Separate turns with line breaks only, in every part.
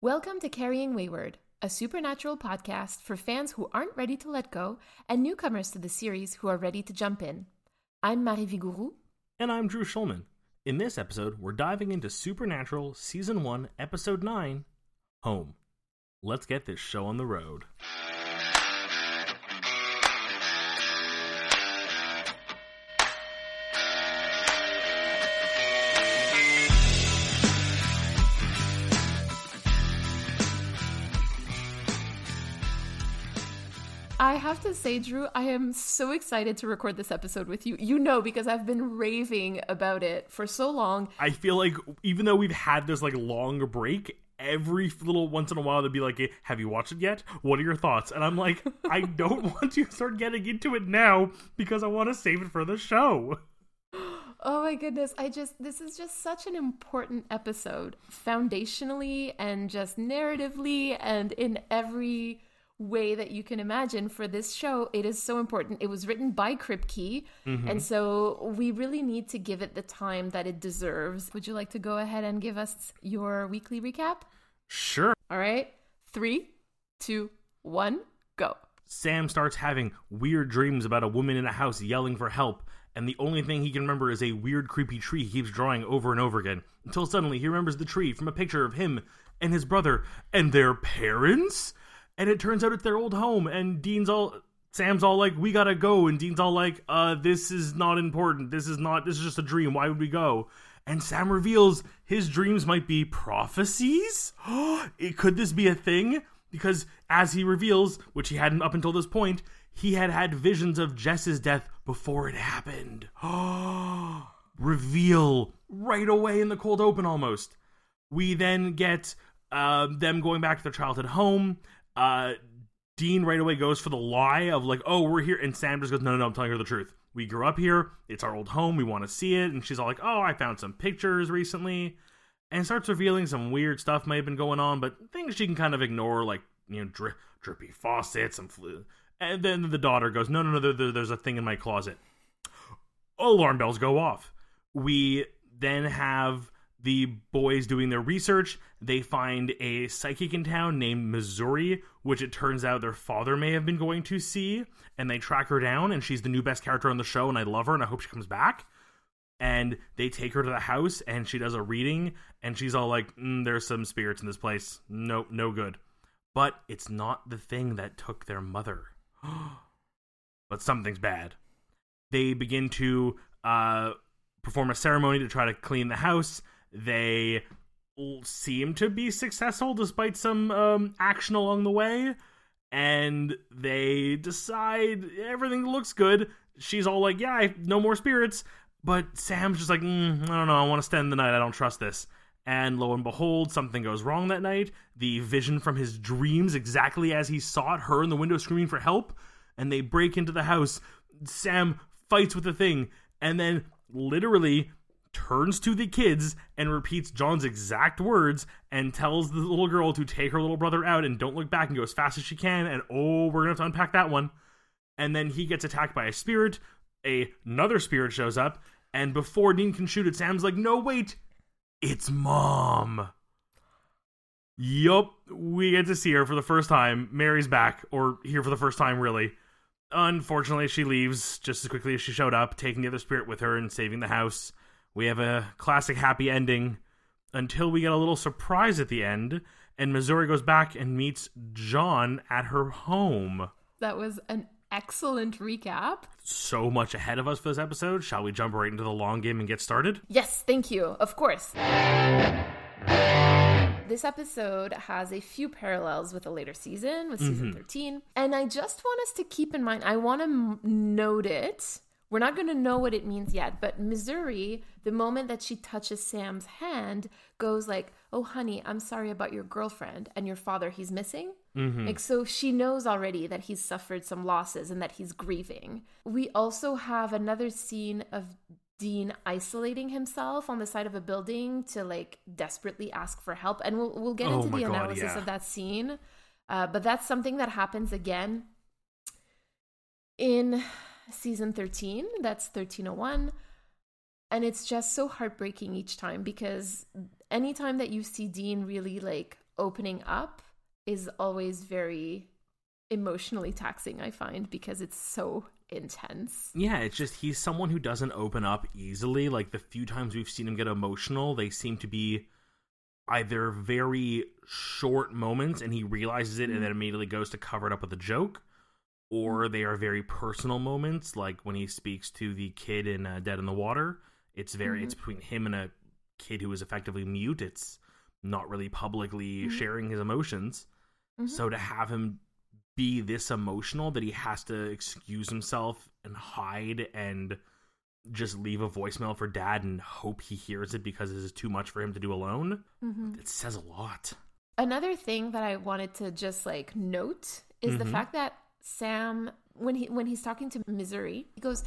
Welcome to Carrying Wayward, a supernatural podcast for fans who aren't ready to let go and newcomers to the series who are ready to jump in. I'm Marie Vigourou.
And I'm Drew Schulman. In this episode, we're diving into Supernatural Season 1, Episode 9 Home. Let's get this show on the road.
Have to say, Drew, I am so excited to record this episode with you. You know, because I've been raving about it for so long.
I feel like even though we've had this like long break, every little once in a while they'd be like, "Have you watched it yet? What are your thoughts?" And I'm like, I don't want to start getting into it now because I want to save it for the show.
Oh my goodness. I just, this is just such an important episode, foundationally and just narratively and in every way that you can imagine for this show. It is so important. It was written by Kripke,
Mm-hmm.
and so we really need to give it the time that it deserves. Would you like to go ahead and give us your weekly recap?
Sure.
All right. Three, two, one, go.
Sam starts having weird dreams about a woman in a house yelling for help, and the only thing he can remember is a weird, creepy tree he keeps drawing over and over again. Until suddenly he remembers the tree from a picture of him and his brother and their parents. And it turns out it's their old home, and Dean's all. Sam's all like, "We gotta go," and Dean's all like, "Uh, this is not important. This is not. This is just a dream. Why would we go?" And Sam reveals his dreams might be prophecies. it, could this be a thing? Because as he reveals, which he hadn't up until this point, he had had visions of Jess's death before it happened. Reveal right away in the cold open almost. We then get uh, them going back to their childhood home. Uh, Dean right away goes for the lie of like, "Oh, we're here," and Sam just goes, "No, no, no, I'm telling her the truth. We grew up here. It's our old home. We want to see it." And she's all like, "Oh, I found some pictures recently," and starts revealing some weird stuff may have been going on, but things she can kind of ignore, like you know, dri- drippy faucets, some flu. And then the daughter goes, "No, no, no, there, there- there's a thing in my closet." Alarm bells go off. We then have the boys doing their research. They find a psychic in town named Missouri, which it turns out their father may have been going to see, and they track her down, and she's the new best character on the show, and I love her, and I hope she comes back. And they take her to the house, and she does a reading, and she's all like, mm, "There's some spirits in this place. No, no good." But it's not the thing that took their mother. but something's bad they begin to uh, perform a ceremony to try to clean the house. They seem to be successful despite some um, action along the way. And they decide everything looks good. She's all like, Yeah, I, no more spirits. But Sam's just like, mm, I don't know. I want to spend the night. I don't trust this. And lo and behold, something goes wrong that night. The vision from his dreams, exactly as he saw it, her in the window screaming for help. And they break into the house. Sam fights with the thing and then literally turns to the kids and repeats John's exact words and tells the little girl to take her little brother out and don't look back and go as fast as she can. And oh, we're gonna have to unpack that one. And then he gets attacked by a spirit. A, another spirit shows up, and before Dean can shoot it, Sam's like, "No, wait, it's mom." Yup, we get to see her for the first time. Mary's back, or here for the first time, really. Unfortunately, she leaves just as quickly as she showed up, taking the other spirit with her and saving the house. We have a classic happy ending until we get a little surprise at the end, and Missouri goes back and meets John at her home.
That was an excellent recap.
So much ahead of us for this episode. Shall we jump right into the long game and get started?
Yes, thank you. Of course. This episode has a few parallels with a later season, with season mm-hmm. 13. And I just want us to keep in mind, I want to m- note it. We're not going to know what it means yet, but Missouri, the moment that she touches Sam's hand, goes like, "Oh honey, I'm sorry about your girlfriend and your father, he's missing." Like so she knows already that he's suffered some losses and that he's grieving. We also have another scene of Dean isolating himself on the side of a building to like desperately ask for help, and we'll we'll get
Oh
into the
God,
analysis
yeah.
of that scene. Uh, but that's something that happens again in season thirteen. That's thirteen oh one, and it's just so heartbreaking each time because anytime that you see Dean really like opening up is always very emotionally taxing, I find, because it's so intense.
Yeah, it's just he's someone who doesn't open up easily. Like the few times we've seen him get emotional, they seem to be either very short moments and he realizes it and mm-hmm. then immediately goes to cover it up with a joke, or they are very personal moments, like when he speaks to the kid in uh, Dead in the Water. It's very, it's mm-hmm. between him and a kid who is effectively mute. It's not really publicly mm-hmm. sharing his emotions. Mm-hmm. So to have him be this emotional that he has to excuse himself and hide and just leave a voicemail for dad and hope he hears it because this is too much for him to do alone, it says a lot.
Another thing that I wanted to just like note is the fact that Sam when he when he's talking to Missouri, he goes,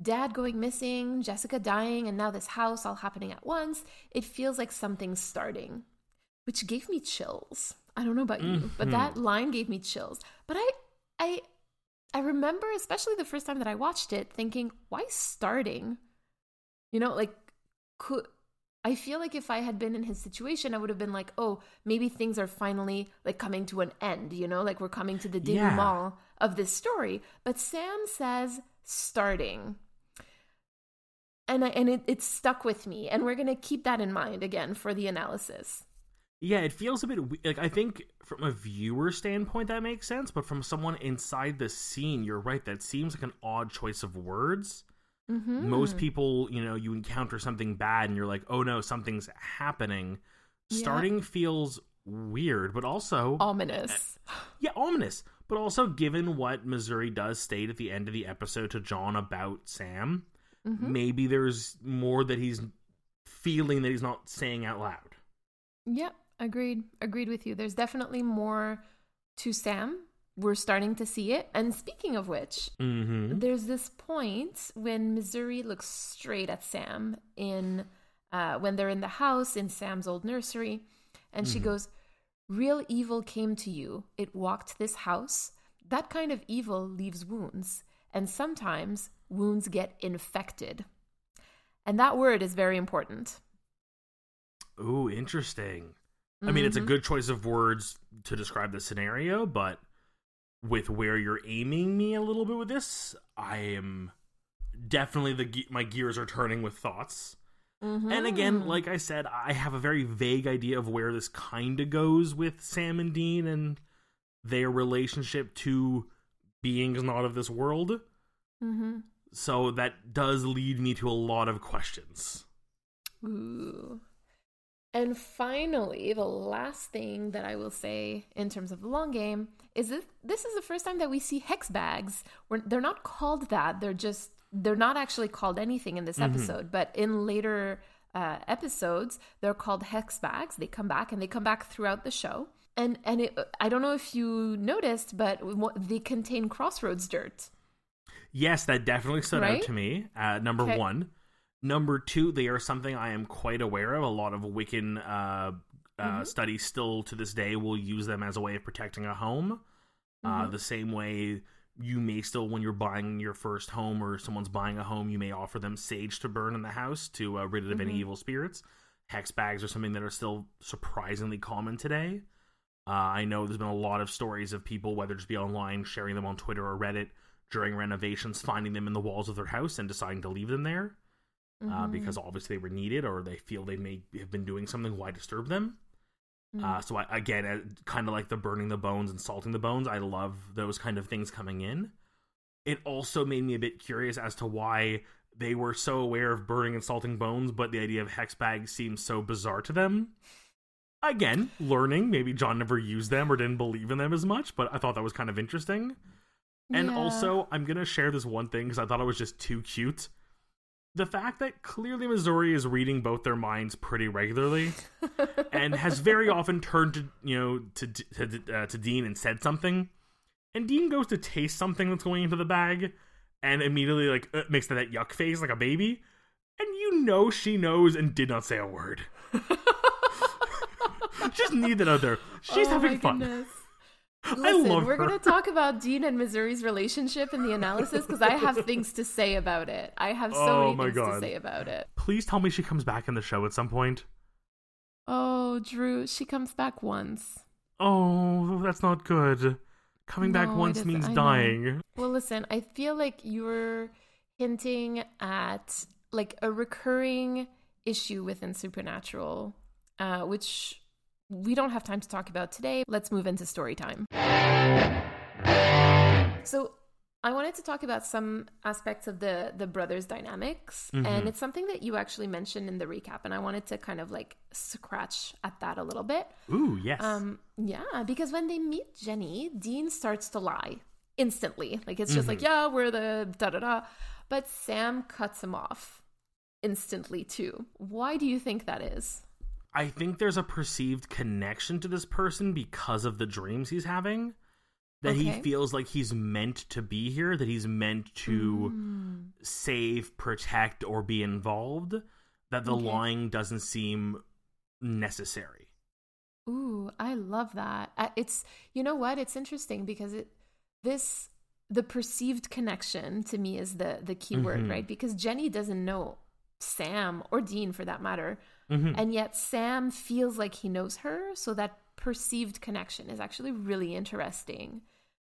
Dad going missing, Jessica dying, and now this house all happening at once. It feels like something's starting. Which gave me chills. I don't know about you, but mm-hmm. that line gave me chills. But I I I remember especially the first time that I watched it thinking, why starting? You know, like could I feel like if I had been in his situation, I would have been like, oh, maybe things are finally like coming to an end, you know, like we're coming to the
Yeah.
denouement of this story. But Sam says starting. And I, and it, it stuck with me, and we're gonna keep that in mind again for the analysis.
Yeah, it feels a bit like I think from a viewer standpoint that makes sense, but from someone inside the scene, you're right. That seems like an odd choice of words.
Mm-hmm.
Most people, you know, you encounter something bad and you're like, oh no, something's happening.
Yeah.
Starting feels weird, but also
ominous.
yeah, ominous. But also, given what Missouri does state at the end of the episode to John about Sam,
Mm-hmm.
maybe there's more that he's feeling that he's not saying out loud.
Yep, agreed. Agreed with you. There's definitely more to Sam. We're starting to see it. And speaking of which,
Mm-hmm.
there's this point when Missouri looks straight at Sam in uh, when they're in the house in Sam's old nursery, and she goes, "Real evil came to you. It walked this house. That kind of evil leaves wounds, and sometimes wounds get infected." And that word is very important.
Ooh, interesting. I mean, it's a
Mhm.
good choice of words to describe the scenario, but with where you're aiming me a little bit with this, I am definitely the my gears are turning with thoughts. And again,
Mhm.
like I said, I have a very vague idea of where this kind of goes with Sam and Dean and their relationship to beings not of this world.
Mhm.
So that does lead me to a lot of questions.
Ooh. And finally, the last thing that I will say in terms of the long game is that this is the first time that we see hex bags. We're, they're not called that. They're just they're not actually called anything in this episode. But in later uh, episodes, they're called hex bags. They come back and they come back throughout the show. And and it, I don't know if you noticed, but they contain crossroads dirt.
Yes, that definitely stood
Right?
out to me. Uh, number
Okay.
one. Number two, they are something I am quite aware of. A lot of Wiccan uh, uh,
Mm-hmm.
studies still to this day will use them as a way of protecting a home. Uh,
Mm-hmm.
the same way you may still, when you're buying your first home or someone's buying a home, you may offer them sage to burn in the house to uh, rid it of any
Mhm.
evil spirits. Hex bags are something that are still surprisingly common today. Uh, I know there's been a lot of stories of people, whether just be online, sharing them on Twitter or Reddit during renovations, finding them in the walls of their house and deciding to leave them there uh,
Mhm.
because obviously they were needed or they feel they may have been doing something. Why disturb them?
Mhm.
Uh, so I, again, uh, kind of like the burning the bones and salting the bones. I love those kind of things coming in. It also made me a bit curious as to why they were so aware of burning and salting bones, but the idea of hex bags seems so bizarre to them. Again, learning. Maybe John never used them or didn't believe in them as much, but I thought that was kind of interesting. And
Yeah.
also, I'm going to share this one thing because I thought it was just too cute. The fact that clearly Missouri is reading both their minds pretty regularly and has very often turned to, you know, to to, uh, to Dean and said something. And Dean goes to taste something that's going into the bag and immediately like uh, makes that yuck face like a baby. And you know she knows and did not say a word. just need that out there. She's
Oh
having
my
fun.
goodness.
I
Listen, we're going to talk about Dean and Missouri's relationship in the analysis because I have things to say about it. I have so
Oh
many things to say about it.
Please tell me she comes back in the show at some point.
Oh, Drew, she comes back once.
Oh, that's not good. Coming back
No, it
once means dying.
Well, listen, I feel like you're hinting at like a recurring issue within Supernatural, uh, which we don't have time to talk about today. Let's move into story time. So, I wanted to talk about some aspects of the the brothers' dynamics, and it's something that you actually mentioned in the recap, and I wanted to kind of like scratch at that a little bit.
Ooh, yes.
Um, yeah, because when they meet Jenny, Dean starts to lie instantly. Like it's just like, yeah, we're the da da da. But Sam cuts him off instantly too. Why do you think that is?
I think there's a perceived connection to this person because of the dreams he's having. That he feels like he's meant to be here, that he's meant to
Mm.
save, protect, or be involved. That the
Okay.
lying doesn't seem necessary.
Ooh, I love that. It's you know what? It's interesting because it this the perceived connection to me is the the key word,
Mhm.
right? Because Jenny doesn't know Sam or Dean for that matter.
Mhm.
And yet Sam feels like he knows her, so that perceived connection is actually really interesting.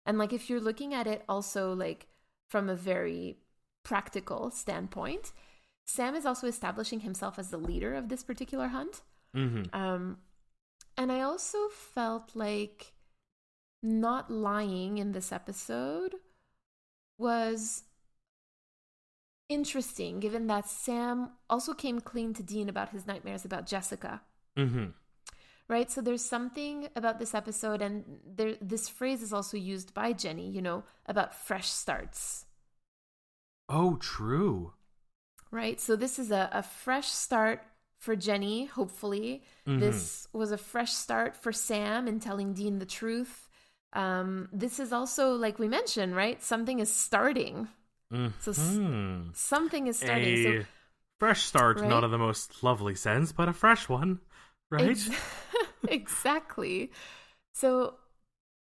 And like if you're looking at it also like from a very practical standpoint, Sam is also establishing himself as the leader of this particular hunt.
Mhm.
Um and I also felt like not lying in this episode was interesting given that Sam also came clean to Dean about his nightmares about Jessica.
Mm-hmm.
Right? So there's something about this episode and there this phrase is also used by Jenny, you know, about fresh starts.
Oh, true.
Right? So this is a, a fresh start for Jenny, hopefully.
Mhm.
This was a fresh start for Sam in telling Dean the truth. Um, this is also, like we mentioned, right? Something is starting. Mm-hmm. So s-. Something is starting.
A
So
fresh start,
Right?
not in the most lovely sense, but a fresh one, right?
Ex- exactly. So,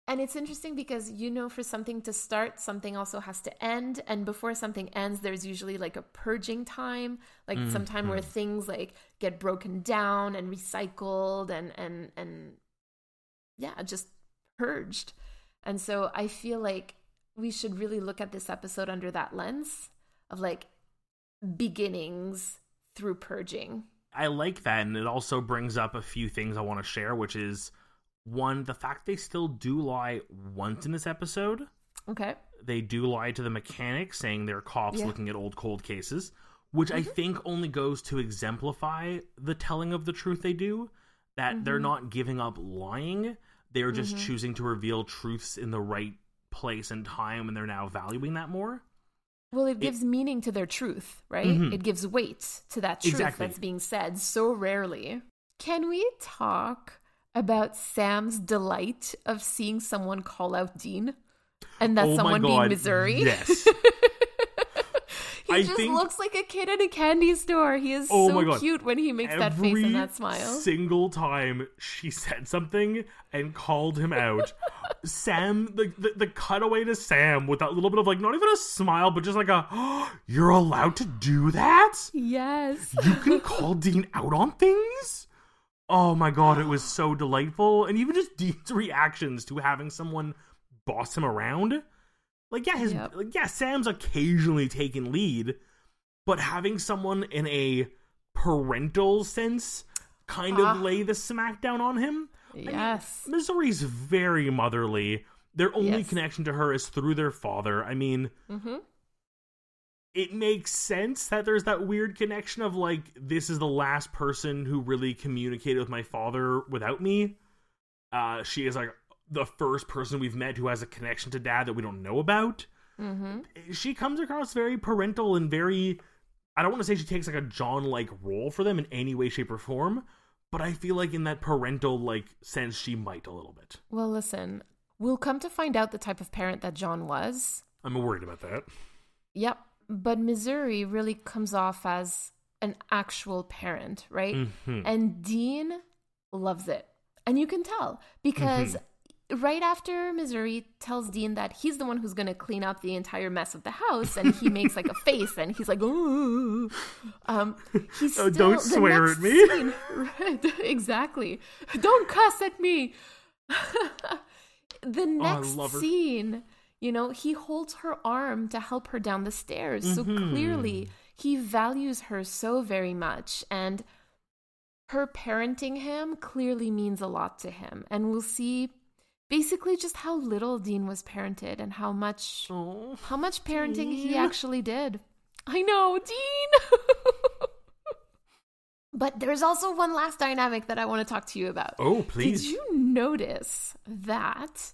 and it's interesting because you know, for something to start, something also has to end. And before something ends, there's usually like a purging time, like some time where mm-hmm. things like get broken down and recycled and, and, and yeah, just purged. And so I feel like we should really look at this episode under that lens of like beginnings through purging.
I like that, and it also brings up a few things I want to share, which is one, the fact they still do lie once in this episode.
Okay.
They do lie to the mechanic, saying they're cops
Yeah.
looking at old cold cases, which I mm-hmm. think only goes to exemplify the telling of the truth they do. That they're mm-hmm. not giving up lying, they're just mm-hmm. choosing to reveal truths in the right place and time, and they're now valuing that more.
Well, it gives meaning to their truth, right?
Mhm.
It gives weight to that truth
Exactly.
that's being said so rarely. Can we talk about Sam's delight of seeing someone call out Dean? And that
Oh
someone being Missouri?
yes.
he
I
just
think-
looks like a kid in a candy store. He is
Oh
so
my God.
cute when he makes that face and that smile.
Single time she said something and called him out, Sam, the, the the cutaway to Sam with that little bit of like not even a smile, but just like a, oh, you're allowed to do that.
yes.
You can call Dean out on things. Oh my god, it was so delightful, and even just Dean's reactions to having someone boss him around. Like yeah, his
Yep.
like yeah, Sam's occasionally taking lead, but having someone in a parental sense kind
Ah.
of lay the smackdown on him.
Yes.
Missouri's very motherly. Their only
Yes.
connection to her is through their father. I mean,
hmm
it makes sense that there's that weird connection of like this is the last person who really communicated with my father without me. Uh, she is like the first person we've met who has a connection to dad that we don't know about.
hmm
She comes across very parental and very. I don't want to say she takes like a John like role for them in any way, shape, or form, but I feel like in that parental like sense, she might a little bit.
Well, listen, we'll come to find out the type of parent that John was.
I'm worried about that.
Yep. But Missouri really comes off as an actual parent, right?
Mhm.
And Dean loves it. And you can tell because right after Missouri tells Dean that he's the one who's going to clean up the entire mess of the house, and he makes like a face, and he's like, "Ooh," um, he's
Oh, don't swear at me.
scene- right, exactly. Don't cuss at me. the next
Oh,
scene, you know, he holds her arm to help her down the stairs. So
Mm-hmm.
clearly, he values her so very much, and her parenting him clearly means a lot to him. And we'll see basically just how little Dean was parented and how much
Oh.
how much parenting he actually did. I know, Dean. but there's also one last dynamic that I want to talk to you about.
Oh, please.
Did you notice that?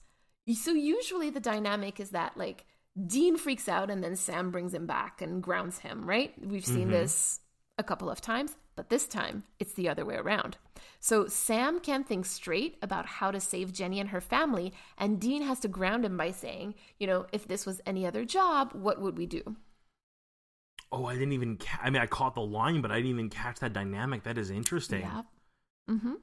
So usually the dynamic is that like Dean freaks out and then Sam brings him back and grounds him, right? We've seen mm-hmm. this a couple of times, but this time it's the other way around. So Sam can't think straight about how to save Jenny and her family, and Dean has to ground him by saying, you know, if this was any other job, what would we do?
Oh, I didn't even. Ca- I mean, I caught the line, but I didn't even catch that dynamic. That is interesting.
Yeah. Mm-hmm.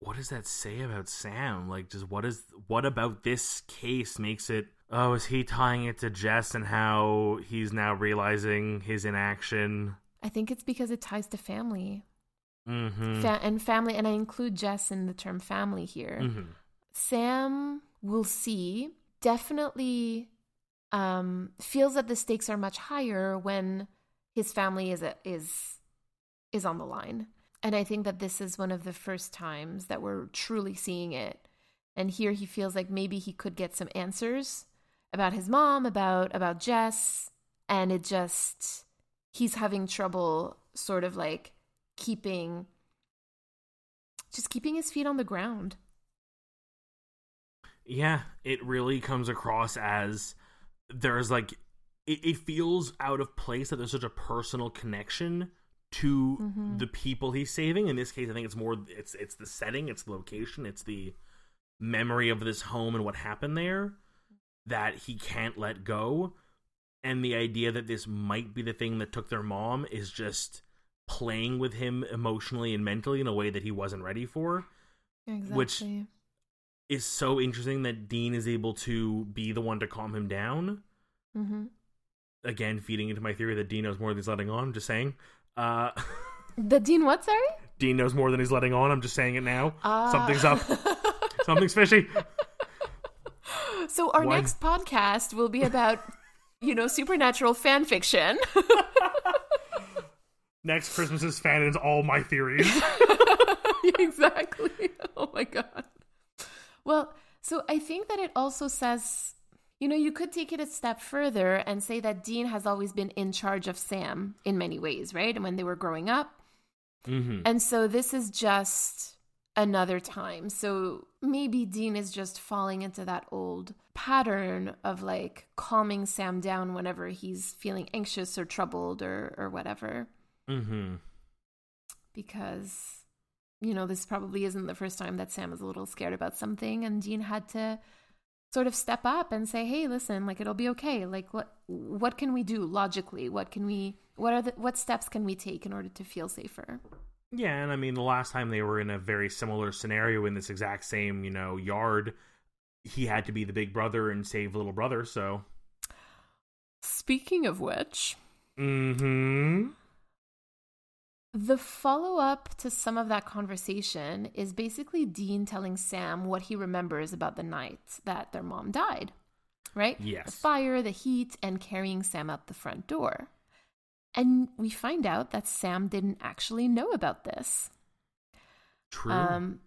What does that say about Sam? Like, just what is what about this case makes it? Oh, is he tying it to Jess and how he's now realizing his inaction?
I think it's because it ties to family.
Mm-hmm.
Fa- and family, and I include Jess in the term family here.
mm-hmm.
Sam will see definitely um, feels that the stakes are much higher when his family is a, is is on the line, and I think that this is one of the first times that we're truly seeing it. And here he feels like maybe he could get some answers about his mom, about about Jess, and it just he's having trouble sort of like keeping just keeping his feet on the ground.
Yeah, it really comes across as there's like it, it feels out of place that there's such a personal connection to
Mhm.
the people he's saving. In this case, I think it's more it's it's the setting, it's the location, it's the memory of this home and what happened there that he can't let go. And the idea that this might be the thing that took their mom is just playing with him emotionally and mentally in a way that he wasn't ready for
Exactly.
Which- is so interesting that Dean is able to be the one to calm him down.
hmm
Again, feeding into my theory that Dean knows more than he's letting on. I'm just saying. Uh,
The Dean, what? Sorry.
Dean knows more than he's letting on. I'm just saying it now.
Ah.
Something's up. Something's fishy.
So our
Why-
next podcast will be about, you know, supernatural fan fiction.
Next Christmas is fan is all my theories.
exactly. Oh my god. Well, so I think that it also says, you know, you could take it a step further and say that Dean has always been in charge of Sam in many ways, right? And when they were growing up,
hmm
And so this is just another time. So maybe Dean is just falling into that old pattern of like calming Sam down whenever he's feeling anxious or troubled or or whatever.
Hmm
because you know this probably isn't the first time that Sam is a little scared about something and Dean had to sort of step up and say hey listen like it'll be okay. Like what what can we do logically? What can we what are the what steps can we take in order to feel safer
Yeah, and I mean, the last time they were in a very similar scenario in this exact same, you know, yard, he had to be the big brother and save little brother. So,
Speaking of which,
hmm
the follow up to some of that conversation is basically Dean telling Sam what he remembers about the night that their mom died, right?
Yes.
The fire, the heat, and carrying Sam out the front door. And we find out that Sam didn't actually know about this.
true.
Um,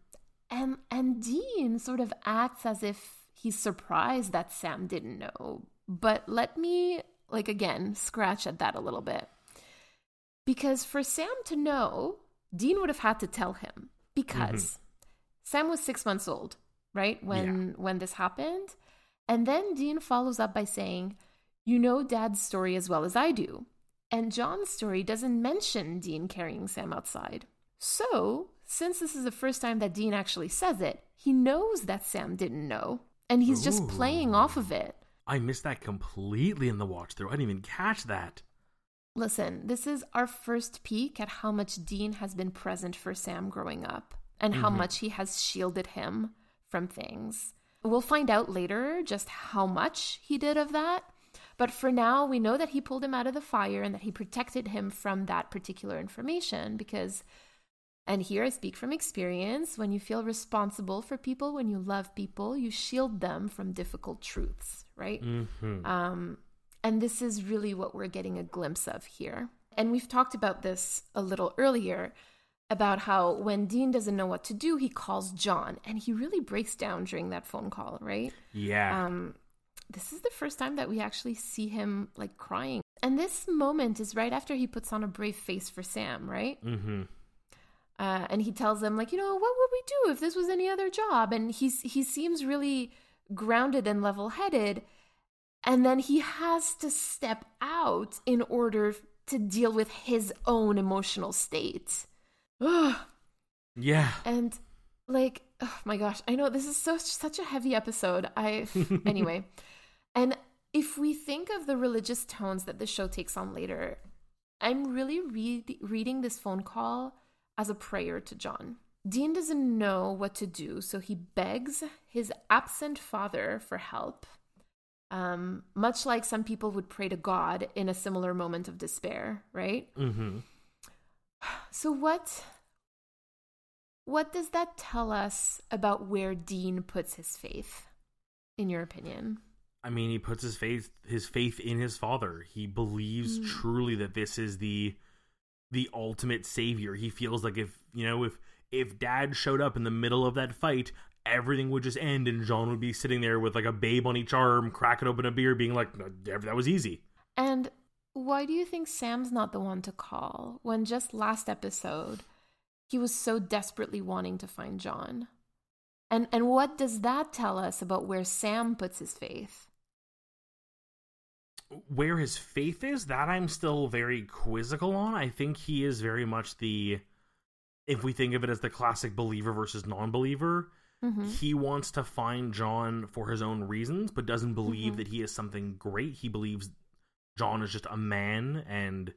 and and Dean sort of acts as if he's surprised that Sam didn't know. But let me like again scratch at that a little bit. Because for Sam to know, Dean would have had to tell him because Sam was 6 months old, right? When when this happened. And then Dean follows up by saying, "You know dad's story as well as I do." And John's story doesn't mention Dean carrying Sam outside. So, since this is the first time that Dean actually says it, he knows that Sam didn't know. And he's just playing off of it.
I missed that completely in the watch through. I didn't even catch that.
Listen, this is our first peek at how much Dean has been present for Sam growing up. and how mm-hmm. much he has shielded him from things. We'll find out later just how much he did of that. But for now, we know that he pulled him out of the fire and that he protected him from that particular information because, and here I speak from experience, when you feel responsible for people, when you love people, you shield them from difficult truths, right?
Mm-hmm.
Um, and this is really what we're getting a glimpse of here. And we've talked about this a little earlier about how when Dean doesn't know what to do, he calls John and he really breaks down during that phone call, right?
Yeah.
Um, this is the first time that we actually see him like crying. And this moment is right after he puts on a brave face for Sam, right?
mm-hmm.
uh, and he tells them like you know what would we do if this was any other job and he's he seems really grounded and level-headed and then he has to step out in order to deal with his own emotional state Ugh.
Yeah.
and like oh my gosh i know this is so such a heavy episode i anyway and if we think of the religious tones that the show takes on later i'm really read, reading this phone call as a prayer to john dean doesn't know what to do so he begs his absent father for help um, much like some people would pray to god in a similar moment of despair right
Mm-hmm.
so what what does that tell us about where Dean puts his faith in your opinion?
I mean, he puts his faith his faith in his father. He believes
Mm.
truly that this is the the ultimate savior. He feels like if you know if if Dad showed up in the middle of that fight, everything would just end, and John would be sitting there with like a babe on each arm, cracking open a beer, being like, "No, "That was easy."
And why do you think Sam's not the one to call when just last episode he was so desperately wanting to find John? And and what does that tell us about where Sam puts his faith?
Where his faith is that i'm still very quizzical on i think he is very much the if we think of it as the classic believer versus non-believer
Mhm.
he wants to find john for his own reasons but doesn't believe
Mhm.
that he is something great he believes john is just a man and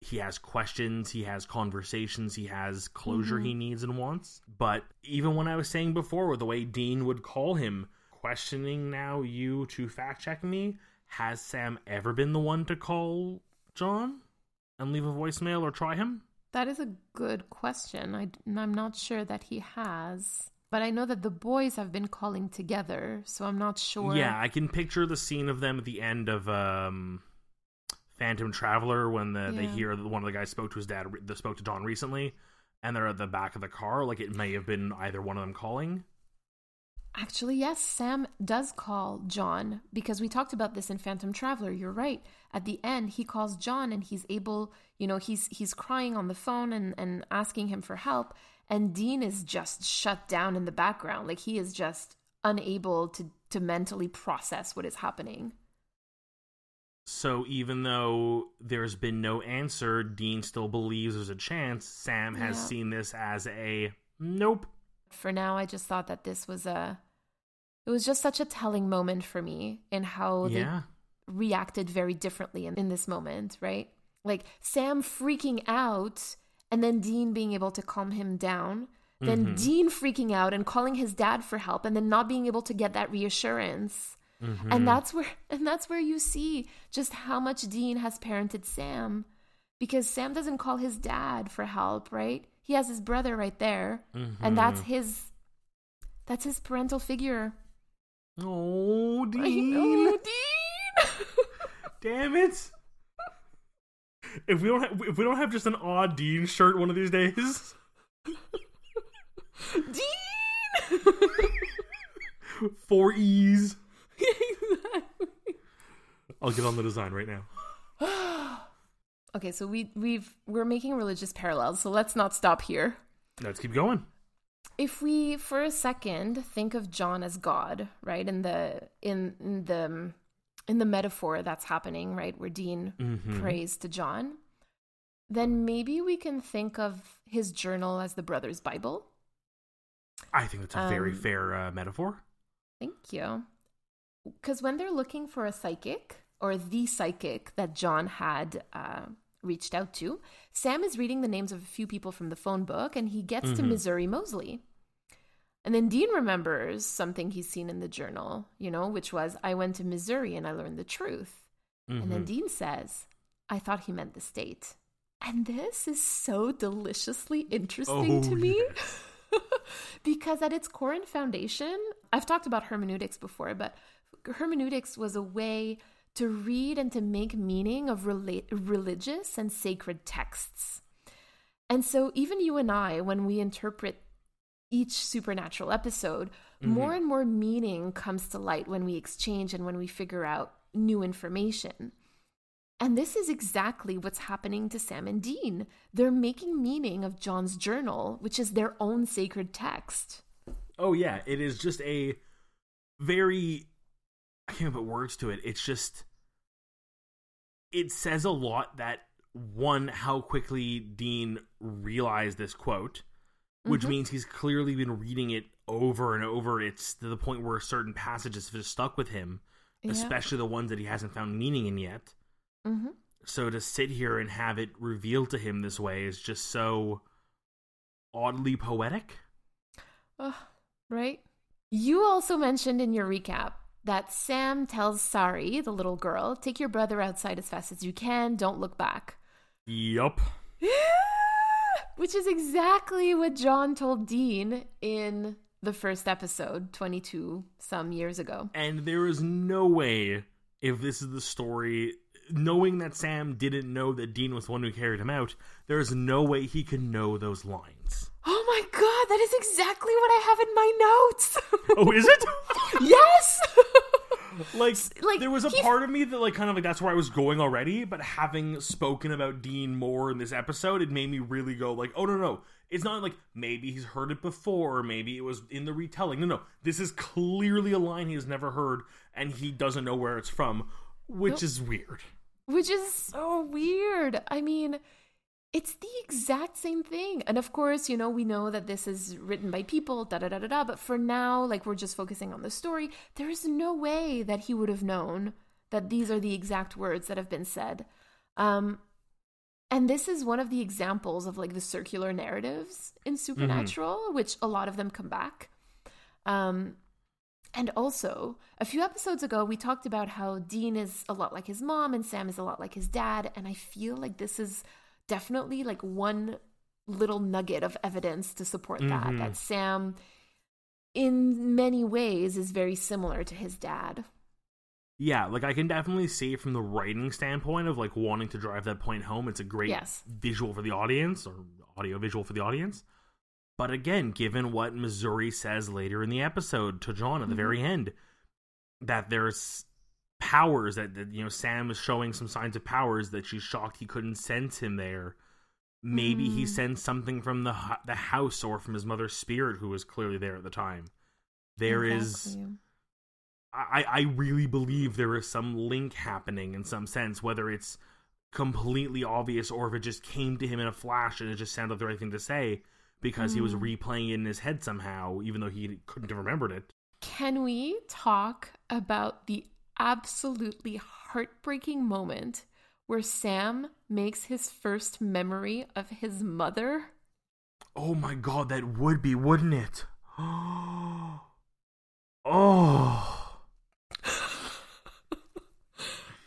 he has questions he has conversations he has closure
Mhm.
he needs and wants but even when i was saying before with the way dean would call him questioning now you to fact check me has sam ever been the one to call john and leave a voicemail or try him
That is a good question. I, I'm not sure that he has. But I know that the boys have been calling together, so I'm not sure.
yeah i can picture the scene of them at the end of um phantom traveler when the, they hear that one of the guys spoke to his dad that spoke to john recently and they're at the back of the car like it may have been either one of them calling
Actually, yes, Sam does call John because we talked about this in Phantom Traveler. You're right. At the end, he calls John and he's able, you know, he's he's crying on the phone and, and asking him for help. And Dean is just shut down in the background. Like he is just unable to to mentally process what is happening.
so even though there's been no answer dean still believes there's a chance sam has
Yeah.
seen this as a nope
For now, I just thought that this was a it was just such a telling moment for me in how they reacted very differently in, in this moment, right? Like Sam freaking out and then Dean being able to calm him down. Then
Mhm.
Dean freaking out and calling his dad for help and then not being able to get that reassurance.
Mhm.
And that's where and that's where you see just how much Dean has parented Sam because Sam doesn't call his dad for help, right? He has his brother right there and that's
Mhm.
his that's his parental figure.
oh dean
know, Dean.
Damn it! If we don't have, if we don't have just an odd Dean shirt one of these days,
Dean.
four E's.
exactly.
I'll get on the design right now.
Okay, so we we've we're making religious parallels, so let's not stop here.
Let's keep going.
If we for a second think of John as God, right? In the in, in the in the metaphor that's happening, right, where Dean
Mhm.
prays to John, then maybe we can think of his journal as the brother's Bible.
I think that's a very
Um,
fair uh, metaphor.
Thank you. Because when they're looking for a psychic or the psychic that John had uh, reached out to, Sam is reading the names of a few people from the phone book and he gets to Missouri Mosley. And then Dean remembers something he's seen in the journal, you know, which was, I went to Missouri and I learned the truth. And then Dean says, I thought he meant the state. And this is so deliciously interesting
Oh,
to me. because at its core and foundation, I've talked about hermeneutics before, but hermeneutics was a way to read and to make meaning of rela- religious and sacred texts. And so, even you and I, when we interpret each supernatural episode, mm-hmm. more and more meaning comes to light when we exchange and when we figure out new information. And this is exactly what's happening to Sam and Dean. They're making meaning of John's journal, which is their own sacred text.
Oh yeah, it is just a very I can't put words to it. It's just it says a lot that one how quickly Dean realized this quote, which
Mhm.
means he's clearly been reading it over and over. It's to the point where certain passages have just stuck with him,
Yeah.
especially the ones that he hasn't found meaning in yet.
hmm
So to sit here and have it revealed to him this way is just so oddly poetic.
Ugh, right? You also mentioned in your recap that Sam tells Sari, the little girl, take your brother outside as fast as you can, don't look back.
Yup.
Which is exactly what John told Dean in the first episode, 22 some years ago.
And there is no way, if this is the story, knowing that Sam didn't know that Dean was the one who carried him out, there is no way he could know those lines.
Oh my god, that is exactly what I have in my notes.
Oh, is it?
yes!
like,
like,
there was a
he-
part of me that, like, kind of like that's where I was going already. But having spoken about Dean more in this episode, it made me really go like, oh no, no, it's not like maybe he's heard it before, or maybe it was in the retelling. No, no, this is clearly a line he has never heard, and he doesn't know where it's from, which
Nope.
is weird.
Which is so weird. I mean, it's the exact same thing. And of course, you know, we know that this is written by people, da da da da da. But for now, like, we're just focusing on the story. There is no way that he would have known that these are the exact words that have been said. Um, and this is one of the examples of like the circular narratives in Supernatural, which a lot of them come back. Um, and also, a few episodes ago, we talked about how Dean is a lot like his mom and Sam is a lot like his dad. And I feel like this is definitely like one little nugget of evidence to support that.
Mhm.
That Sam, in many ways, is very similar to his dad.
Yeah, like I can definitely see from the writing standpoint of like wanting to drive that point home. It's a great
Yes.
visual for the audience or audio visual for the audience. But again, given what Missouri says later in the episode to John at the
Mhm.
very end, that there's powers that, that you know Sam is showing some signs of powers that she's shocked he couldn't sense him there. Maybe he
Mm.
sensed something from the the house or from his mother's spirit, who was clearly there at the time. There is.
Exactly.
I, I really believe there is some link happening in some sense, whether it's completely obvious or if it just came to him in a flash and it just sounded like the right thing to say because he was
Mm.
replaying it in his head somehow, even though he couldn't have remembered it.
Can we talk about the absolutely heartbreaking moment where Sam makes his first memory of his mother?
Oh my god, that would be, wouldn't it? oh.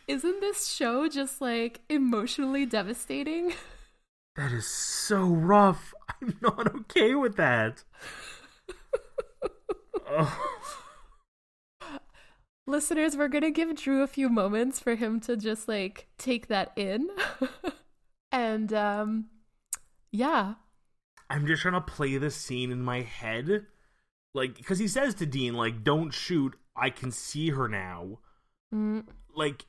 Isn't this show just like emotionally devastating?
That is so rough. I'm not okay with that. oh.
Listeners, we're gonna give Drew a few moments for him to just like take that in. and um yeah.
I'm just trying to play this scene in my head. Like, because he says to Dean, like, don't shoot, I can see her now.
Mm,
Like,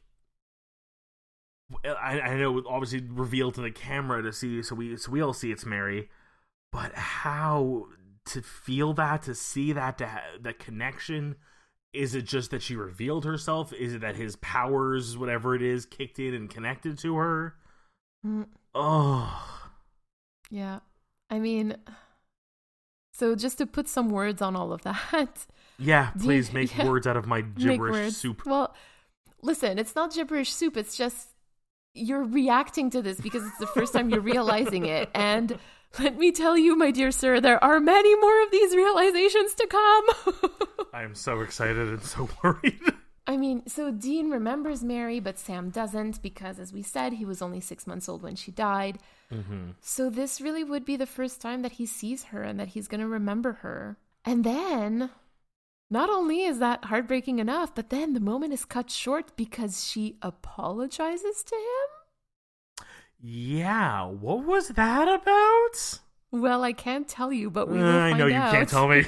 I, I know obviously revealed to the camera to see, so we so we all see it's Mary, but how to feel that, to see that, to ha- that connection? Is it just that she revealed herself? Is it that his powers, whatever it is, kicked in and connected to her?
mm,
Oh,
yeah. I mean so just to put some words on all of that.
yeah. Please make
yeah.
words out of my gibberish soup.
Well, listen, it's not gibberish soup. It's just you're reacting to this because it's the first time you're realizing it. And let me tell you, my dear sir, there are many more of these realizations to come.
I am so excited and so worried.
I mean, so Dean remembers Mary, but Sam doesn't because, as we said, he was only six months old when she died.
Mm-hmm.
So this really would be the first time that he sees her and that he's going to remember her. And then, not only is that heartbreaking enough, but then the moment is cut short because she apologizes to him.
Yeah, what was that about?
Well, I can't tell you, but we
Uh, I know you
out.
can't tell me.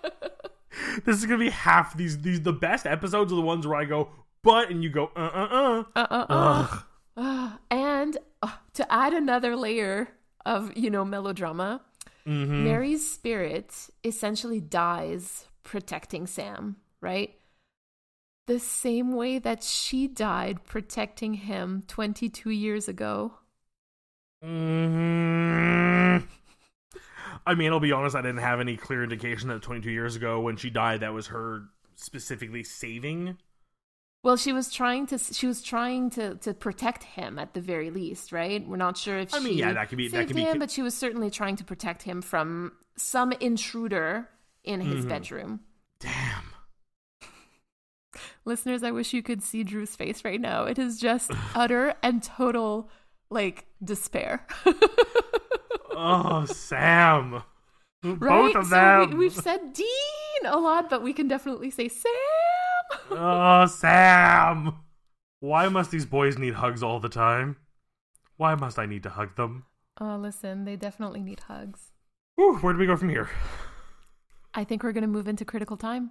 this is gonna be half these these the best episodes are the ones where I go but and you go uh uh
uh, uh,
uh.
uh. And uh, to add another layer of, you know, melodrama,
Mhm.
Mary's spirit essentially dies protecting Sam, right? The same way that she died protecting him 22 years ago.
Mhm. I mean, I'll be honest. I didn't have any clear indication that 22 years ago, when she died, that was her specifically saving.
Well, she was trying to she was trying to to protect him at the very least, right? We're not sure if
I mean,
she
yeah, that could be- that
saved
could be
him, but she was certainly trying to protect him from some intruder in his
Mhm.
bedroom.
Damn.
Listeners, I wish you could see Drew's face right now. It is just utter and total like despair.
Oh, Sam.
right?
Both of
So
them.
we, we've said Dean a lot, but we can definitely say Sam.
Oh, Sam. Why must these boys need hugs all the time? Why must I need to hug them?
Oh, listen, they definitely need hugs.
Whew, where do we go from here?
I think we're going to move into critical time.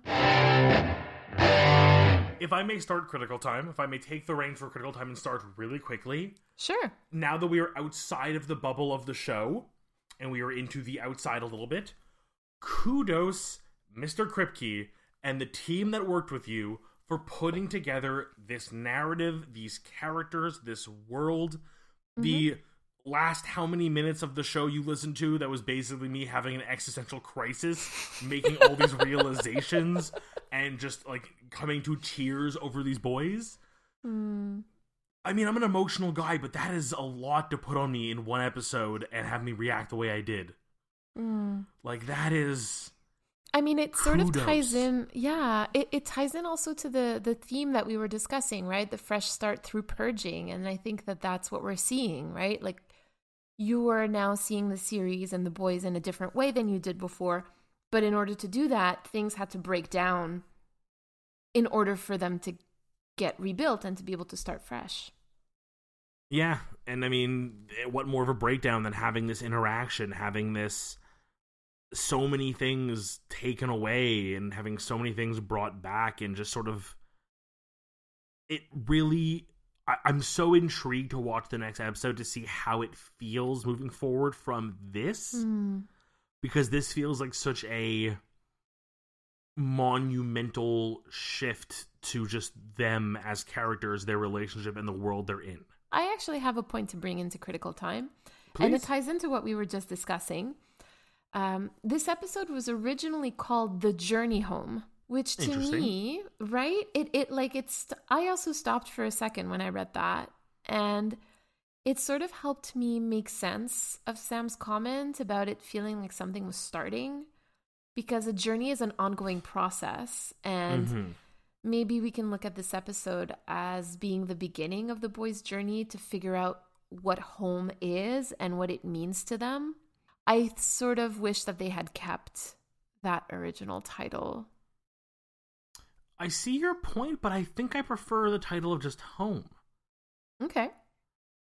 If I may start critical time, if I may take the reins for critical time and start really quickly,
Sure.
now that we are outside of the bubble of the show and we are into the outside a little bit, kudos, Mr. Kripke, and the team that worked with you for putting together this narrative, these characters, this world. The mm-hmm. Last how many minutes of the show you listened to that was basically me having an existential crisis, making all these realizations, and just like coming to tears over these boys.
Hmm.
I mean, I'm an emotional guy, but that is a lot to put on me in one episode and have me react the way I did.
Mm.
Like that is
I mean, it sort of ties in. Yeah, it, it ties in also to the the theme that we were discussing, right? The fresh start through purging, and I think that that's what we're seeing, right? Like you are now seeing the series and the boys in a different way than you did before, but in order to do that, things had to break down in order for them to get rebuilt and to be able to start fresh.
yeah, and I mean, eh, what more of a breakdown than having this interaction, having this so many things taken away and having so many things brought back and just sort of it really I, I'm so intrigued to watch the next episode to see how it feels moving forward from this.
Hmm.
because this feels like such a monumental shift to just them as characters, their relationship, and the world they're in.
I actually have a point to bring into critical time. And it ties into what we were just discussing. Um, this episode was originally called "The Journey Home," which to me, right? It it like it's. I also stopped for a second when I read that, and it sort of helped me make sense of Sam's comment about it feeling like something was starting, because a journey is an ongoing process, and
Mhm.
maybe we can look at this episode as being the beginning of the boys' journey to figure out what home is and what it means to them. I sort of wish that they had kept that original title.
I see your point, but I think I prefer the title of just home.
Okay.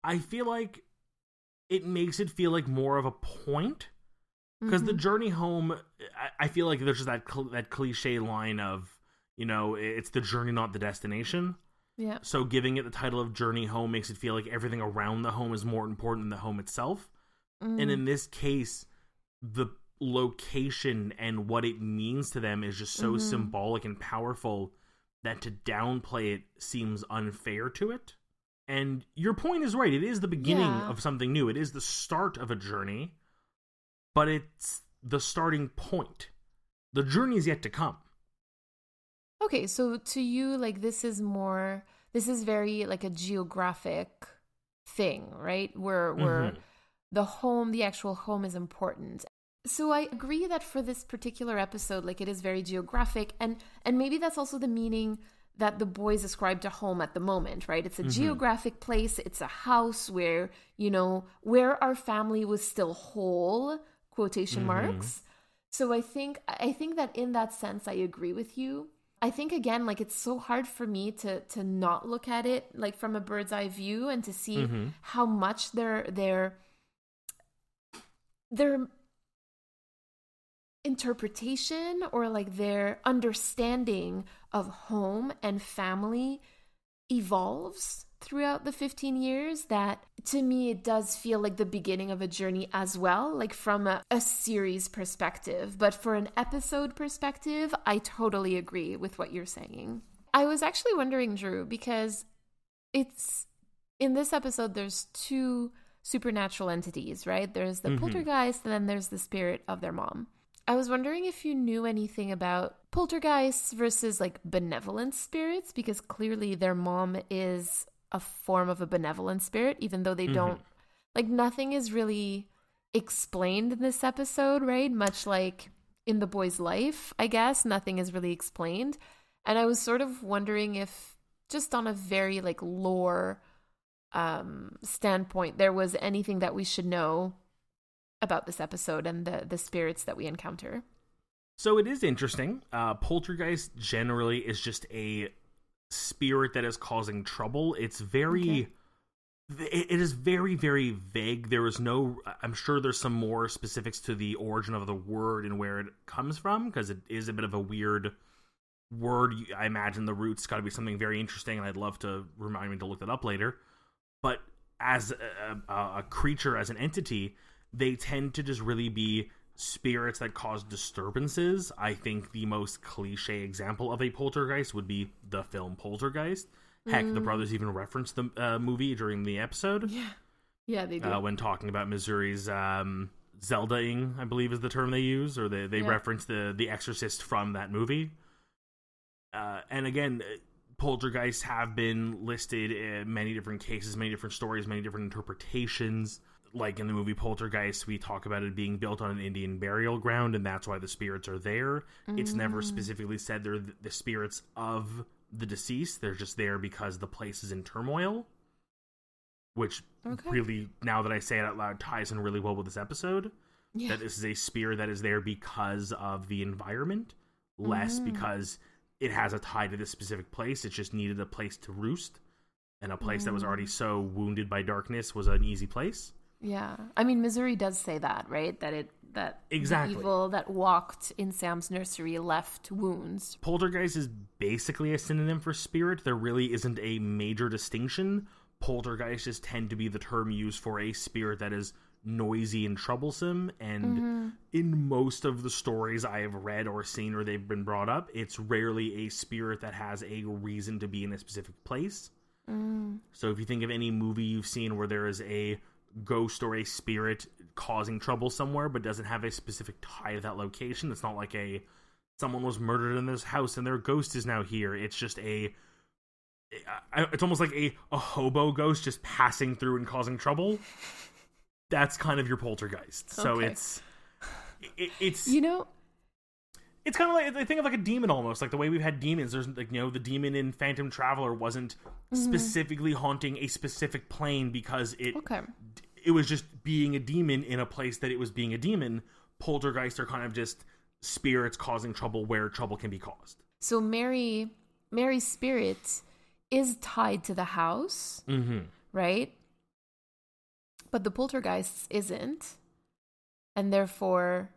I feel like it makes it feel like more of a point because the
Mhm.
journey home. I, I feel like there's just that cl- that cliche line of you know it's the journey, not the destination.
yeah.
So giving it the title of Journey Home makes it feel like everything around the home is more important than the home itself. And
Mm.
in this case, the location and what it means to them is just so
Mhm.
symbolic and powerful that to downplay it seems unfair to it. And your point is right. It is the beginning
Yeah.
of something new. It is the start of a journey, but it's the starting point. The journey is yet to come.
Okay, so to you, like this is more, this is very like a geographic thing, right? Where where
Mhm.
the home, the actual home is important. So I agree that for this particular episode, like it is very geographic and and maybe that's also the meaning that the boys ascribe to home at the moment, right? It's a geographic place, it's a house where, you know, where our family was still whole, quotation marks. So I think I think that in that sense I agree with you. I think again like it's so hard for me to to not look at it like from a bird's eye view and to see
Mhm.
how much their their their interpretation or like their understanding of home and family evolves throughout the 15 years that to me it does feel like the beginning of a journey as well like from a, a series perspective. But for an episode perspective i totally agree with what you're saying. I was actually wondering drew because it's in this episode there's two supernatural entities right? There's the
Mhm.
poltergeist and then there's the spirit of their mom i was wondering if you knew anything about poltergeists versus like benevolent spirits because clearly their mom is a form of a benevolent spirit even though they
Mhm.
don't like nothing is really explained in this episode right much like in the boy's life i guess nothing is really explained and i was sort of wondering if just on a very like lore um standpoint there was anything that we should know about this episode and the the spirits that we encounter
So it is interesting. Uh, poltergeist generally is just a spirit that is causing trouble. It's very. It it is very, very vague. There is no. I'm sure there's some more specifics to the origin of the word and where it comes from because it is a bit of a weird word. I imagine the roots got to be something very interesting, and I'd love to remind me to look that up later. But as a, a, a creature, as an entity, they tend to just really be spirits that cause disturbances. I think the most cliche example of a poltergeist would be the film Poltergeist. Heck, the brothers even referenced the uh, movie during the episode
yeah yeah they do
uh, when talking about Missouri's um, Zeldaing, I believe is the term they use, or they they
Yeah.
reference the the Exorcist from that movie. Uh, and again, uh, poltergeists have been listed in many different cases, many different stories, many different interpretations. Like in the movie Poltergeist, we talk about it being built on an Indian burial ground, and that's why the spirits are there. It's never mm. specifically said they're the spirits of the deceased. They're just there because the place is in turmoil. Which
Okay.
really, now that I say it out loud, ties in really well with this episode.
yeah
That this is a spirit that is there because of the environment, less mm. because it has a tie to this specific place. It just needed a place to roost, and a place that was already mm. so wounded by darkness was an easy place.
Yeah. I mean, Missouri does say that, right? That it that the
Exactly.
evil that walked in Sam's nursery left wounds.
Poltergeist is basically a synonym for spirit. There really isn't a major distinction. Poltergeists tend to be the term used for a spirit that is noisy and troublesome. And mm-hmm. in most of the stories I have read or seen or they've been brought up, it's rarely a spirit that has a reason to be in a specific place. Mm. So if you think of any movie you've seen where there is a ghost or a spirit causing trouble somewhere but doesn't have a specific tie to that location, it's not like a someone was murdered in this house and their ghost is now here. It's just a it's almost like a, a hobo ghost just passing through and causing trouble. That's kind of your poltergeist. So
Okay.
it's it, it's
You know,
it's kind of like I think of like a demon almost, like the way we've had demons. There's like you know the demon in Phantom Traveler wasn't specifically haunting a specific plane because it
okay.
it was just being a demon in a place that it was being a demon. Poltergeists are kind of just spirits causing trouble where trouble can be caused.
So Mary Mary's spirit is tied to the house,
Mm-hmm.
right? But the poltergeist isn't. And therefore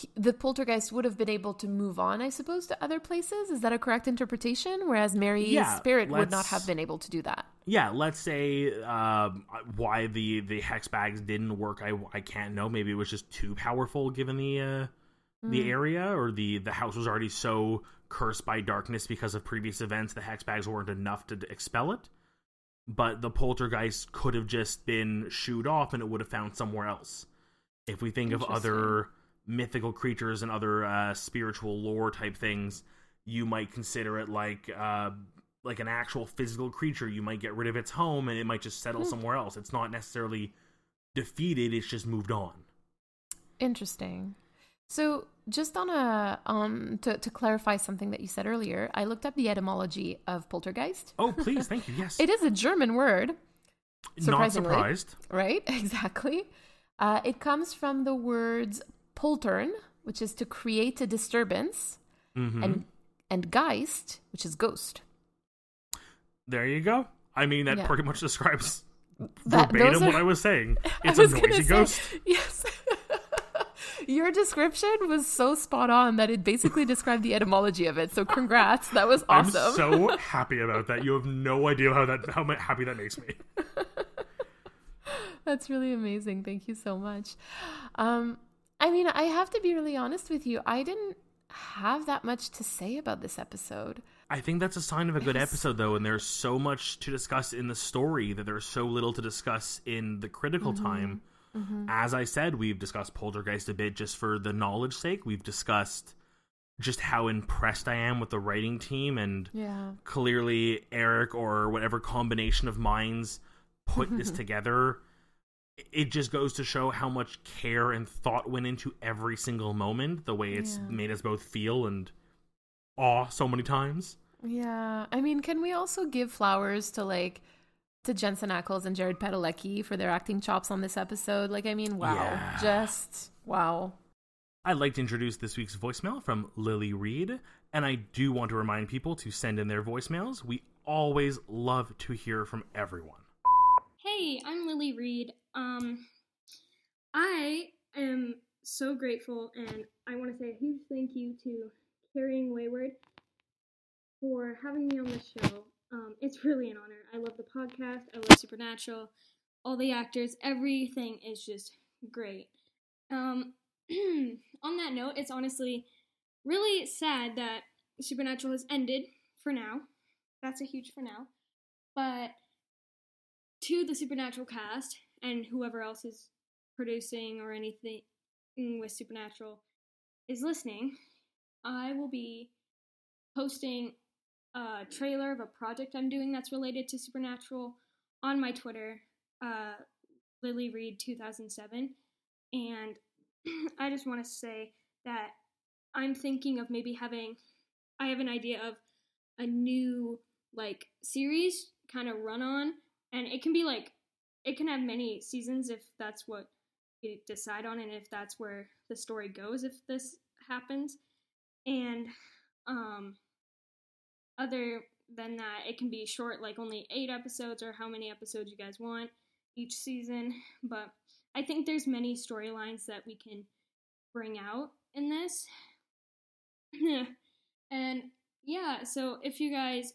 he- the poltergeist would have been able to move on, I suppose, to other places. Is that a correct interpretation? Whereas Mary's
Yeah,
spirit would not have been able to do that.
Yeah, let's say um, why the the hex bags didn't work. I, I can't know. Maybe it was just too powerful given the uh, the area, or the the house was already so cursed by darkness because of previous events. The hex bags weren't enough to expel it. But the poltergeist could have just been shooed off, and it would have found somewhere else. If we think of other mythical creatures and other uh, spiritual lore type things, you might consider it like uh, like an actual physical creature. You might get rid of its home and it might just settle somewhere else. It's not necessarily defeated, it's just moved on.
Interesting. So, just on a um to, to clarify something that you said earlier, I looked up the etymology of poltergeist.
Oh, please, thank you. Yes.
It is a German word,
not surprised.
right? Exactly. Uh, it comes from the words poltern, which is to create a disturbance,
Mhm.
and and geist, which is ghost.
There you go. I mean, that
Yeah.
pretty much describes
That-
verbatim
are-
what I was saying. It's a
was gonna
noisy
say-
ghost.
Yes. Your description was so spot on that it basically described the etymology of it. So congrats. That was awesome.
I'm so happy about that. You have no idea how that how happy that makes me.
That's really amazing. Thank you so much. Um, I mean, I have to be really honest with you. I didn't have that much to say about this episode.
I think that's a sign of a good
Yes.
episode, though, and there's so much to discuss in the story that there's so little to discuss in the critical
Mm-hmm.
time. As I said, we've discussed Poltergeist a bit just for the knowledge sake. We've discussed just how impressed I am with the writing team, and
Yeah.
clearly Eric or whatever combination of minds put this together. It just goes to show how much care and thought went into every single moment, the way it's
Yeah.
made us both feel and awe so many times.
Yeah. I mean, can we also give flowers to like to Jensen Ackles and Jared Padalecki for their acting chops on this episode? Like, I mean, wow.
Yeah.
Just wow.
I'd like to introduce this week's voicemail from Lily Reed, and I do want to remind people to send in their voicemails. We always love to hear from everyone.
Hey, I'm Lily Reed. Um, I am so grateful, and I want to say a huge thank you to Carrying Wayward for having me on the show. Um, it's really an honor. I love the podcast. I love Supernatural. All the actors, everything is just great. Um, on that note, it's honestly really sad that Supernatural has ended for now. That's a huge for now. But to the Supernatural cast and whoever else is producing or anything with Supernatural is listening, I will be posting a trailer of a project I'm doing that's related to Supernatural on my Twitter, uh, Lily Reed 2007. And I just want to say that I'm thinking of maybe having, I have an idea of a new like series kind of run on and it can be like it can have many seasons if that's what you decide on and if that's where the story goes if this happens. And um other than that it can be short like only eight episodes or how many episodes you guys want each season. But i think there's many storylines that we can bring out in this. And yeah so if you guys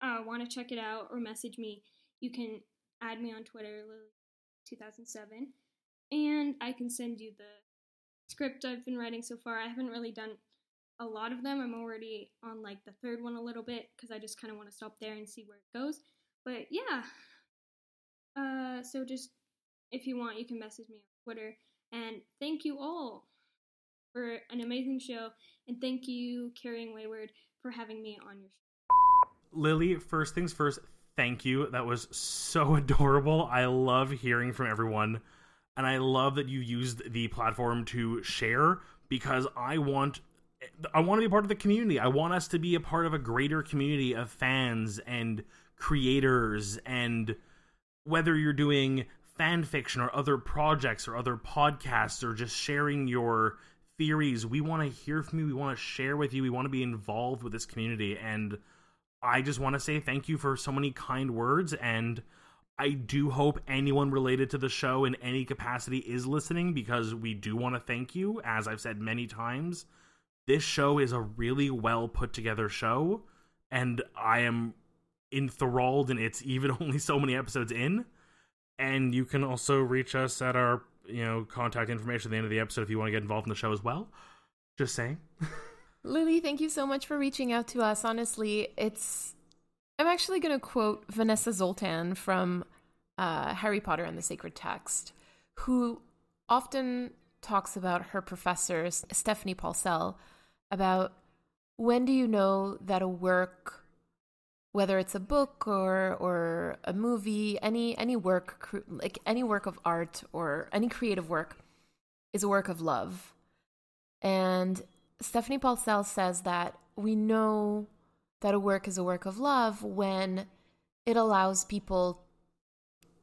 uh, want to check it out or message me you can add me on Twitter, Lily2007, and I can send you the script I've been writing so far. I haven't really done a lot of them. I'm already on like the third one a little bit because I just kind of want to stop there and see where it goes. But yeah, uh, so just if you want, you can message me on Twitter. And thank you all for an amazing show, and thank you, Carrying Wayward, for having me on your show.
Lily, first things first, thank you. That was so adorable. I love hearing from everyone. And I love that you used the platform to share because I want I want to be part of the community. I want us to be a part of a greater community of fans and creators and whether you're doing fan fiction or other projects or other podcasts or just sharing your theories, we want to hear from you. We want to share with you. We want to be involved with this community and I just want to say thank you for so many kind words, and I do hope anyone related to the show in any capacity is listening because we do want to thank you. As I've said many times, this show is a really well put together show, and I am enthralled, and it's even only so many episodes in. And you can also reach us at our you know contact information at the end of the episode if you want to get involved in the show as well. Just saying.
Lily, thank you so much for reaching out to us. Honestly, it's. I'm actually going to quote Vanessa Zoltan from uh, Harry Potter and the Sacred Text, who often talks about her professor, Stephanie Paulsell, about when do you know that a work whether it's a book or or a movie, any any work like any work of art or any creative work is a work of love. And Stephanie Paulsell says that we know that a work is a work of love when it allows people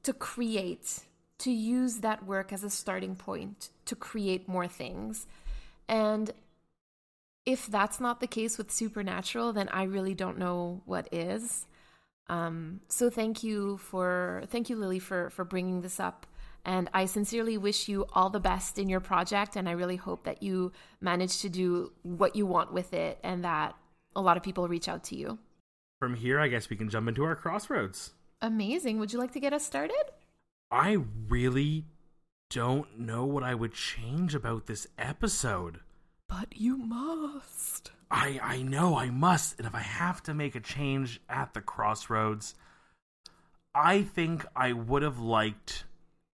to create, to use that work as a starting point to create more things. And if that's not the case with Supernatural, then I really don't know what is. Um, so thank you for thank you, Lily, for for bringing this up. And I sincerely wish you all the best in your project. And I really hope that you manage to do what you want with it and that a lot of people reach out to you.
From here, I guess we can jump into our crossroads.
Amazing. Would you like to get us started?
I really don't know what I would change about this episode.
But you must.
I I know I must, and if I have to make a change at the crossroads, I think I would have liked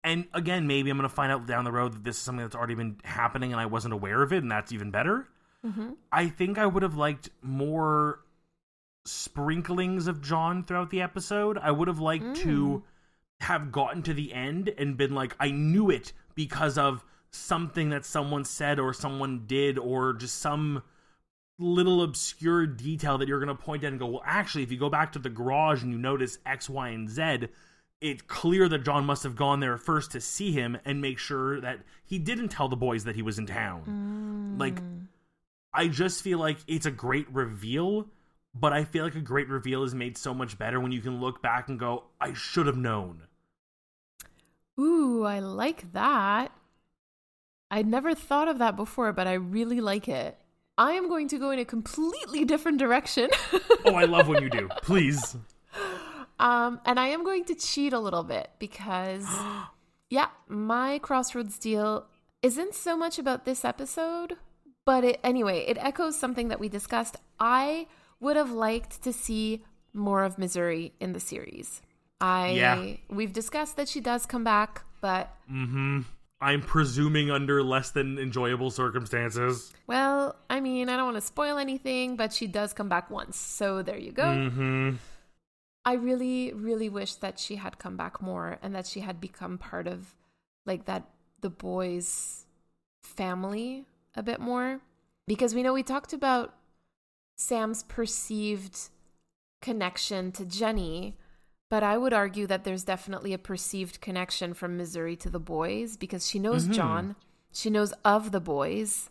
and again, maybe I'm going to find out down the road that this is something that's already been happening and I wasn't aware of it, and that's even better.
Mm-hmm.
I think I would have liked more sprinklings of John throughout the episode. I would have liked
Mm.
to have gotten to the end and been like, I knew it because of something that someone said or someone did or just some little obscure detail that you're going to point at and go, well, actually, if you go back to the garage and you notice X, Y, and Z, it's clear that John must have gone there first to see him and make sure that he didn't tell the boys that he was in town. Mm. Like, I just feel like it's a great reveal, but I feel like a great reveal is made so much better when you can look back and go, I should have known.
Ooh, I like that. I'd never thought of that before, but I really like it. I am going to go in a completely different direction.
Oh, I love when you do. Please.
Um, and I am going to cheat a little bit because, yeah, my Crossroads deal isn't so much about this episode, but it, anyway, it echoes something that we discussed. I would have liked to see more of Missouri in the series. I
Yeah.
we've discussed that she does come back, but
Mm-hmm. I'm presuming under less than enjoyable circumstances.
Well, I mean, I don't want to spoil anything, but she does come back once. So there you go.
Mm-hmm.
I really, really wish that she had come back more and that she had become part of like that the boys' family a bit more. Because we know we talked about Sam's perceived connection to Jenny, but I would argue that there's definitely a perceived connection from Missouri to the boys because she knows
Mhm.
John, she knows of the boys.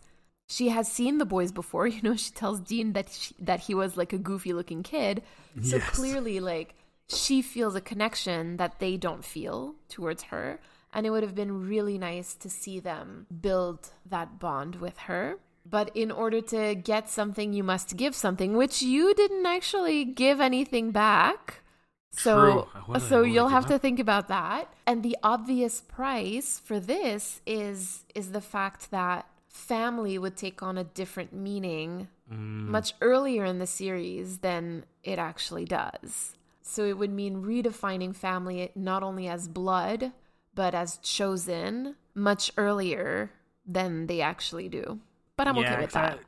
She has seen the boys before, you know. She tells Dean that she, that he was like a goofy-looking kid, so
Yes.
clearly, like she feels a connection that they don't feel towards her, and it would have been really nice to see them build that bond with her. But in order to get something, you must give something, which you didn't actually give anything back. So,
True. What did I-
so
what did I
you'll have to think about that. And the obvious price for this is is the fact that family would take on a different meaning
Mm.
much earlier in the series than it actually does. So it would mean redefining family not only as blood, but as chosen much earlier than they actually do. But I'm okay with
'cause I-
that.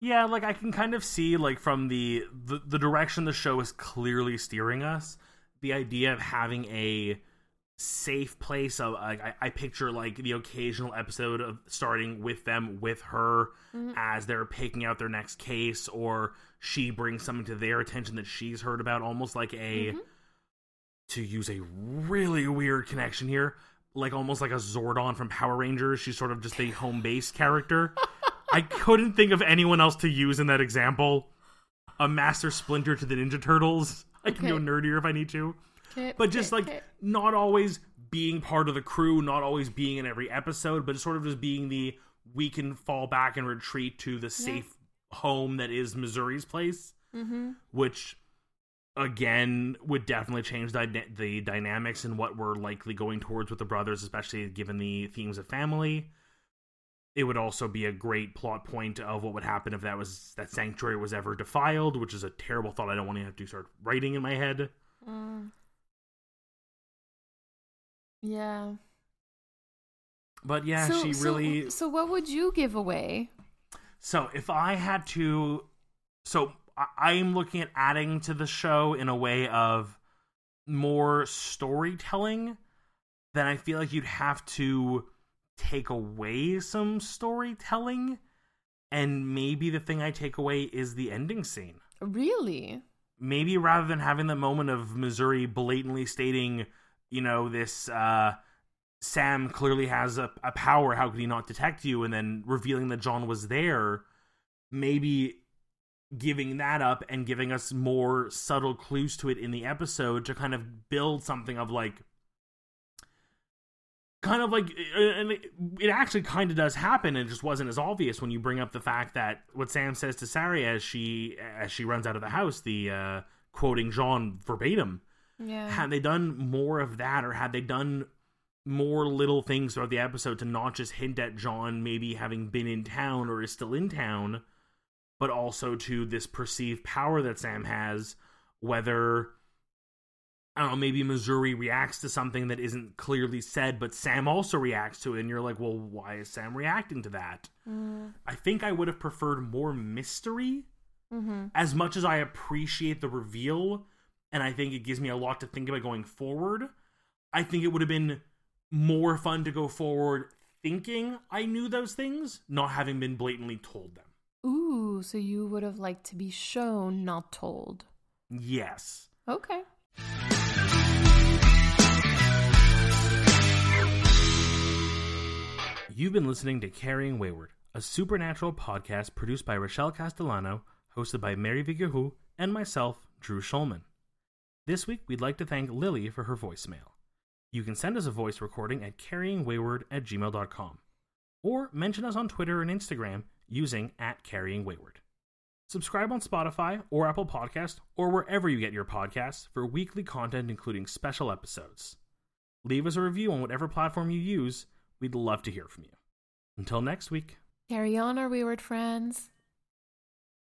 yeah, like I can kind of see like from the, the the direction the show is clearly steering us. The idea of having a safe place of like I, I picture like the occasional episode of starting with them with her
Mm-hmm.
as they're picking out their next case or she brings something to their attention that she's heard about almost like a
Mm-hmm.
to use a really weird connection here like almost like a zordon from power rangers. She's sort of just a home base character. I couldn't think of anyone else to use in that example. A master splinter to the ninja turtles. I can go nerdier if i need to.
Okay,
but just like not always being part of the crew, not always being in every episode, but sort of just being the we can fall back and retreat to the safe home that is Missouri's place,
Mm-hmm.
which again would definitely change the, the dynamics and what we're likely going towards with the brothers, especially given the themes of family. It would also be a great plot point of what would happen if that was that sanctuary was ever defiled, which is a terrible thought I don't want to have to start writing in my head.
Mm. Yeah.
But yeah,
so,
she
so-
really
So, what would you give away?
So if I had to, so I am looking at adding to the show in a way of more storytelling, then I feel like you'd have to take away some storytelling. And maybe the thing I take away is the ending scene.
Really?
Maybe rather than having the moment of Missouri blatantly stating, you know, this uh, Sam clearly has a, a power, how could he not detect you? And then revealing that John was there, maybe giving that up and giving us more subtle clues to it in the episode to kind of build something of like kind of like and it actually kind of does happen and it just wasn't as obvious when you bring up the fact that what Sam says to Sari as she as she runs out of the house the uh quoting John verbatim
Yeah.
had they done more of that or had they done more little things throughout the episode to not just hint at John maybe having been in town or is still in town but also to this perceived power that Sam has whether I don't know maybe Missouri reacts to something that isn't clearly said but Sam also reacts to it and you're like well why is Sam reacting to that
Mm,
I think I would have preferred more mystery
mm-hmm.
as much as I appreciate the reveal, and I think it gives me a lot to think about going forward, I think it would have been more fun to go forward thinking I knew those things, not having been blatantly told them.
Ooh, so you would have liked to be shown, not told.
Yes.
Okay.
You've been listening to Carrying Wayward, a supernatural podcast produced by Rochelle Castellano, hosted by Mary Vigahu, and myself, Drew Schulman. This week, we'd like to thank Lily for her voicemail. You can send us a voice recording at carryingwayward at gmail.com, or mention us on Twitter and Instagram using at carryingwayward. Subscribe on Spotify or Apple Podcast or wherever you get your podcasts for weekly content including special episodes. Leave us a review on whatever platform you use. We'd love to hear from you. Until next week.
Carry on, our wayward friends.